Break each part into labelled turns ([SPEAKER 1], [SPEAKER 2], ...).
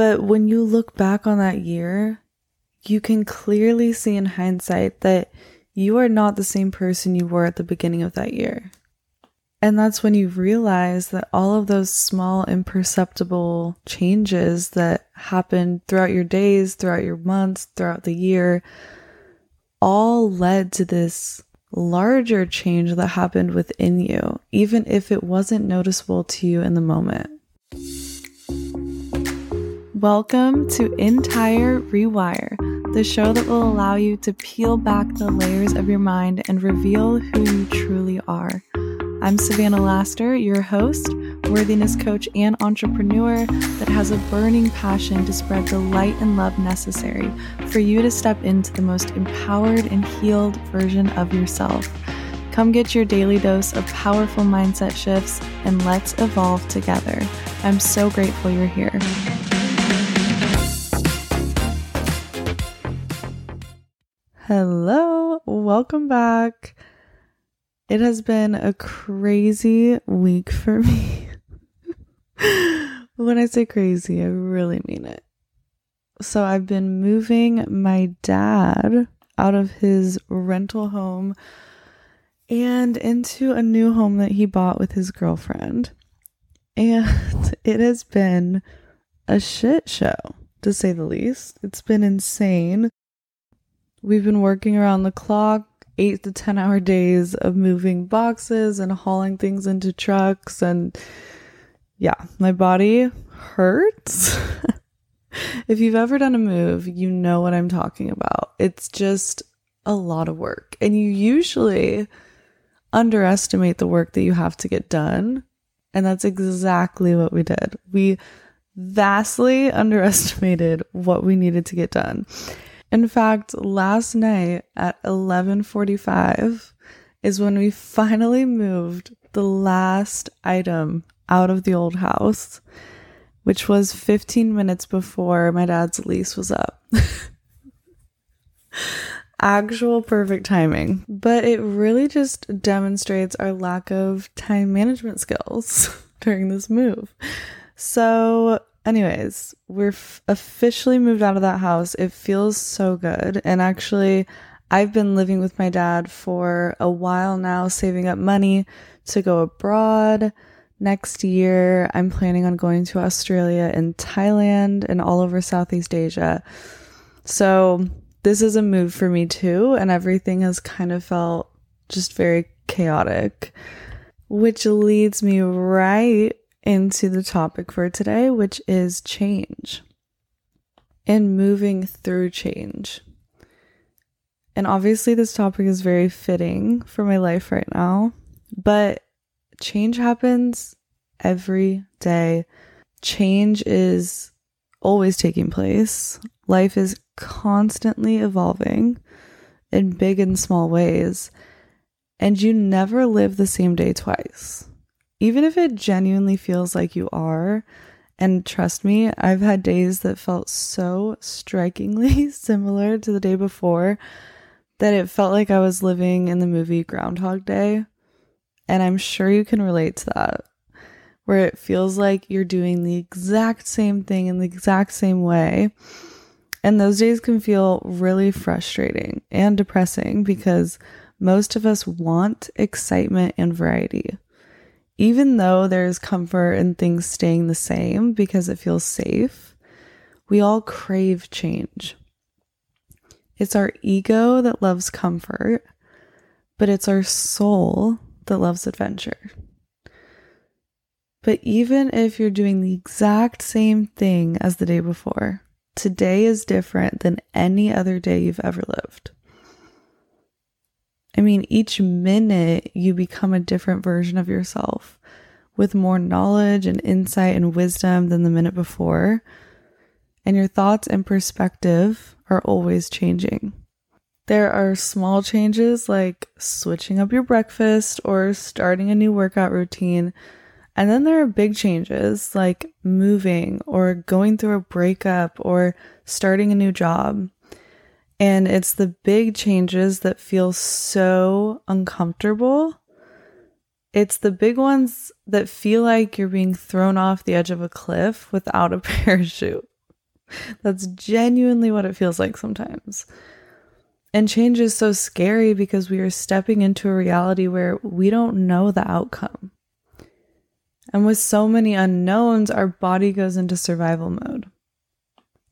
[SPEAKER 1] But when you look back on that year, you can clearly see in hindsight that you are not the same person you were at the beginning of that year. And that's when you realize that all of those small, imperceptible changes that happened throughout your days, throughout your months, throughout the year, all led to this larger change that happened within you, even if it wasn't noticeable to you in the moment. Welcome to Entire Rewire, the show that will allow you to peel back the layers of your mind and reveal who you truly are. I'm Savannah Laster, your host, worthiness coach, and entrepreneur that has a burning passion to spread the light and love necessary for you to step into the most empowered and healed version of yourself. Come get your daily dose of powerful mindset shifts and let's evolve together. I'm so grateful you're here. Hello, welcome back. It has been a crazy week for me. when I say crazy, I really mean it. So, I've been moving my dad out of his rental home and into a new home that he bought with his girlfriend. And it has been a shit show, to say the least. It's been insane. We've been working around the clock, eight to 10 hour days of moving boxes and hauling things into trucks. And yeah, my body hurts. if you've ever done a move, you know what I'm talking about. It's just a lot of work. And you usually underestimate the work that you have to get done. And that's exactly what we did. We vastly underestimated what we needed to get done. In fact, last night at 11:45 is when we finally moved the last item out of the old house, which was 15 minutes before my dad's lease was up. Actual perfect timing. But it really just demonstrates our lack of time management skills during this move. So, anyways, we're f- officially moved out of that house. It feels so good. And actually, I've been living with my dad for a while now, saving up money to go abroad. Next year, I'm planning on going to Australia and Thailand and all over Southeast Asia. So, this is a move for me too, and everything has kind of felt just very chaotic, which leads me right into the topic for today, which is change and moving through change. And obviously, this topic is very fitting for my life right now, but change happens every day. Change is always taking place. Life is constantly evolving in big and small ways, and you never live the same day twice even if it genuinely feels like you are, and trust me, I've had days that felt so strikingly similar to the day before that it felt like I was living in the movie Groundhog Day. And I'm sure you can relate to that, where it feels like you're doing the exact same thing in the exact same way. And those days can feel really frustrating and depressing because most of us want excitement and variety even though there's comfort in things staying the same because it feels safe, we all crave change. It's our ego that loves comfort, but it's our soul that loves adventure. But even if you're doing the exact same thing as the day before, today is different than any other day you've ever lived. I mean, each minute you become a different version of yourself with more knowledge and insight and wisdom than the minute before. And your thoughts and perspective are always changing. There are small changes like switching up your breakfast or starting a new workout routine. And then there are big changes like moving or going through a breakup or starting a new job. And it's the big changes that feel so uncomfortable. It's the big ones that feel like you're being thrown off the edge of a cliff without a parachute. That's genuinely what it feels like sometimes. And change is so scary because we are stepping into a reality where we don't know the outcome. And with so many unknowns, our body goes into survival mode.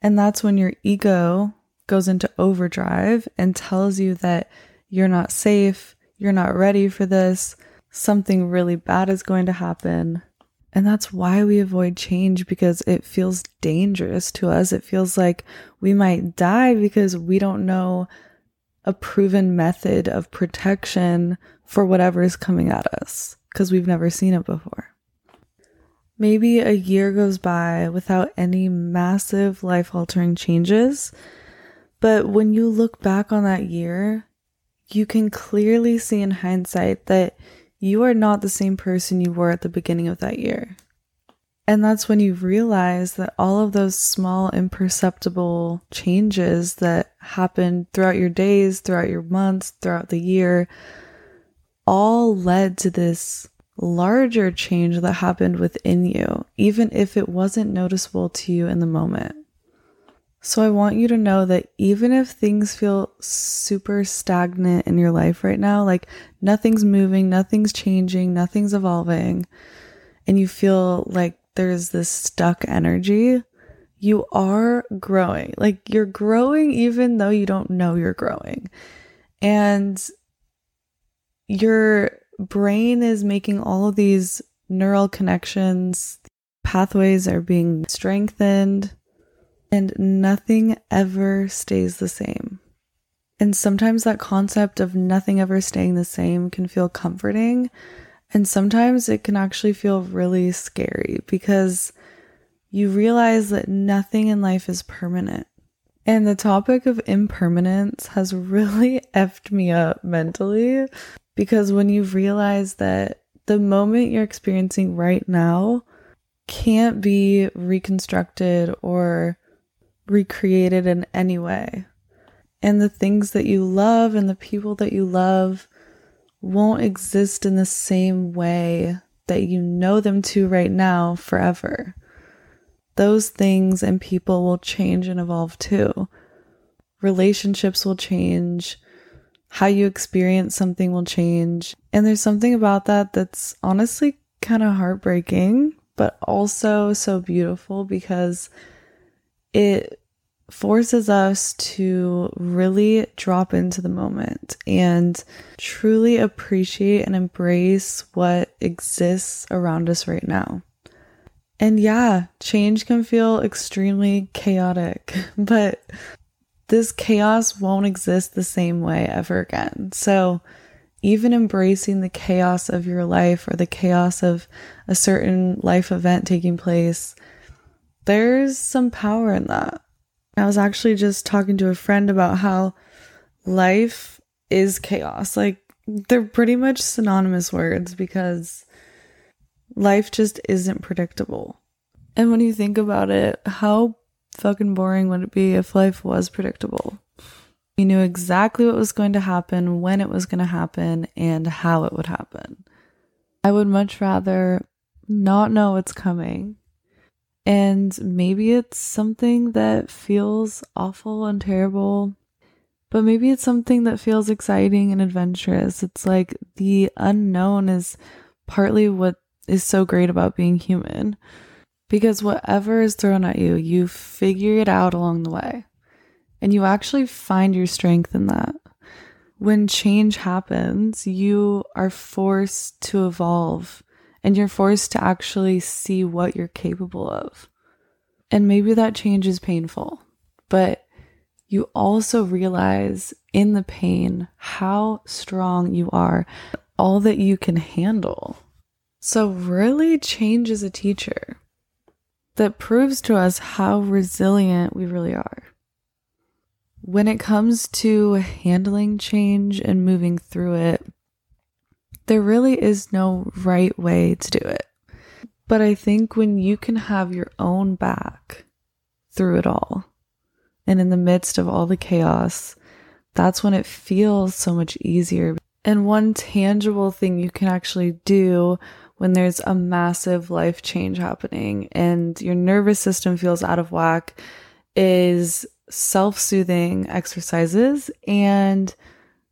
[SPEAKER 1] And that's when your ego goes into overdrive and tells you that you're not safe, you're not ready for this, something really bad is going to happen. And that's why we avoid change because it feels dangerous to us. It feels like we might die because we don't know a proven method of protection for whatever is coming at us because we've never seen it before. Maybe a year goes by without any massive life altering changes, but when you look back on that year, you can clearly see in hindsight that you are not the same person you were at the beginning of that year. And that's when you realize that all of those small, imperceptible changes that happened throughout your days, throughout your months, throughout the year, all led to this larger change that happened within you, even if it wasn't noticeable to you in the moment. So I want you to know that even if things feel super stagnant in your life right now, like nothing's moving, nothing's changing, nothing's evolving, and you feel like there's this stuck energy, you are growing. Like you're growing even though you don't know you're growing. And your brain is making all of these neural connections, pathways are being strengthened, and nothing ever stays the same. And sometimes that concept of nothing ever staying the same can feel comforting and sometimes it can actually feel really scary because you realize that nothing in life is permanent. And the topic of impermanence has really effed me up mentally because when you realize that the moment you're experiencing right now can't be reconstructed or recreated in any way. And the things that you love and the people that you love won't exist in the same way that you know them to right now forever. Those things and people will change and evolve too. Relationships will change. How you experience something will change. And there's something about that that's honestly kind of heartbreaking, but also so beautiful because it forces us to really drop into the moment and truly appreciate and embrace what exists around us right now. And yeah, change can feel extremely chaotic, but this chaos won't exist the same way ever again. So, even embracing the chaos of your life or the chaos of a certain life event taking place, there's some power in that. I was actually just talking to a friend about how life is chaos. Like, they're pretty much synonymous words because life just isn't predictable. And when you think about it, how fucking boring would it be if life was predictable? You knew exactly what was going to happen, when it was going to happen, and how it would happen. I would much rather not know what's coming and maybe it's something that feels awful and terrible, but maybe it's something that feels exciting and adventurous. It's like the unknown is partly what is so great about being human. Because whatever is thrown at you, you figure it out along the way. And you actually find your strength in that. When change happens, you are forced to evolve and you're forced to actually see what you're capable of. And maybe that change is painful, but you also realize in the pain how strong you are, all that you can handle. So, really, change is a teacher that proves to us how resilient we really are. When it comes to handling change and moving through it, there really is no right way to do it. But I think when you can have your own back through it all and in the midst of all the chaos, that's when it feels so much easier. And one tangible thing you can actually do when there's a massive life change happening and your nervous system feels out of whack is self soothing exercises and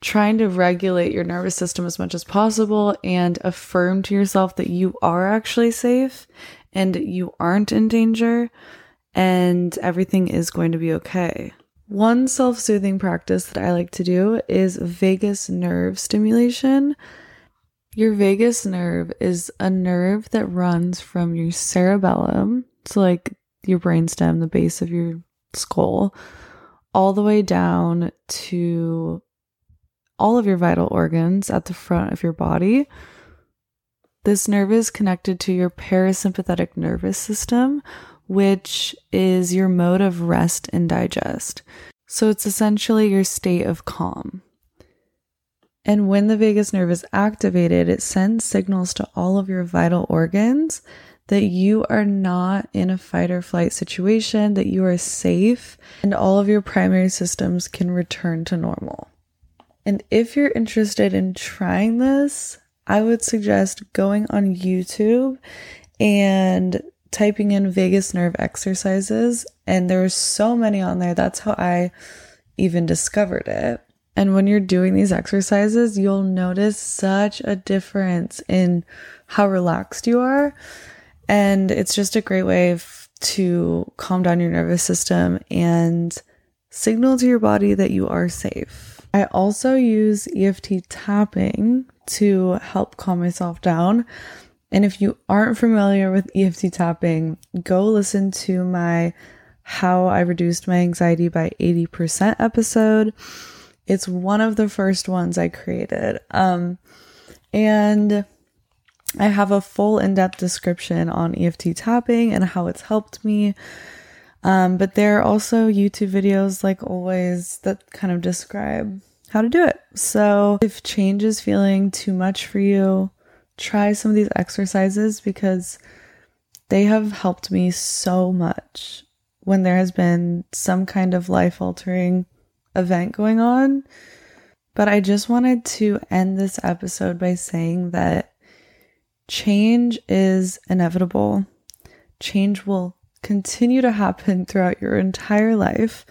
[SPEAKER 1] trying to regulate your nervous system as much as possible and affirm to yourself that you are actually safe and you aren't in danger and everything is going to be okay. One self soothing practice that I like to do is vagus nerve stimulation. Your vagus nerve is a nerve that runs from your cerebellum, so like your brainstem, the base of your skull, all the way down to all of your vital organs at the front of your body. This nerve is connected to your parasympathetic nervous system, which is your mode of rest and digest. So it's essentially your state of calm. And when the vagus nerve is activated, it sends signals to all of your vital organs that you are not in a fight or flight situation, that you are safe, and all of your primary systems can return to normal. And if you're interested in trying this, I would suggest going on YouTube and typing in vagus nerve exercises. And there's so many on there. That's how I even discovered it. And when you're doing these exercises, you'll notice such a difference in how relaxed you are. And it's just a great way f- to calm down your nervous system and signal to your body that you are safe. I also use EFT tapping to help calm myself down. And if you aren't familiar with EFT tapping, go listen to my How I Reduced My Anxiety by 80% episode. It's one of the first ones I created. Um, and I have a full in depth description on EFT tapping and how it's helped me. Um, but there are also YouTube videos, like always, that kind of describe how to do it. So, if change is feeling too much for you, try some of these exercises because they have helped me so much when there has been some kind of life altering event going on. But I just wanted to end this episode by saying that change is inevitable. Change will continue to happen throughout your entire life.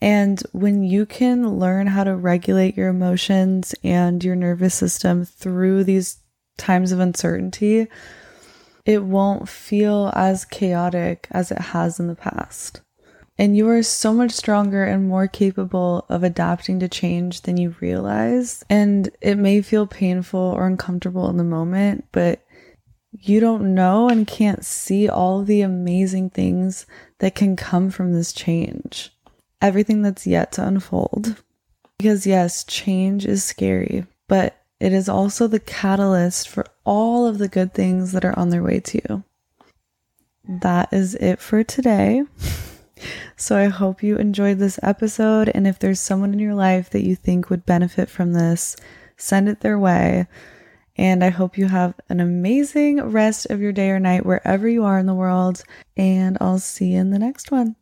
[SPEAKER 1] And when you can learn how to regulate your emotions and your nervous system through these times of uncertainty, it won't feel as chaotic as it has in the past. And you are so much stronger and more capable of adapting to change than you realize. And it may feel painful or uncomfortable in the moment, but you don't know and can't see all the amazing things that can come from this change everything that's yet to unfold. Because, yes, change is scary, but it is also the catalyst for all of the good things that are on their way to you. That is it for today. So I hope you enjoyed this episode. And if there's someone in your life that you think would benefit from this, send it their way. And I hope you have an amazing rest of your day or night wherever you are in the world. And I'll see you in the next one.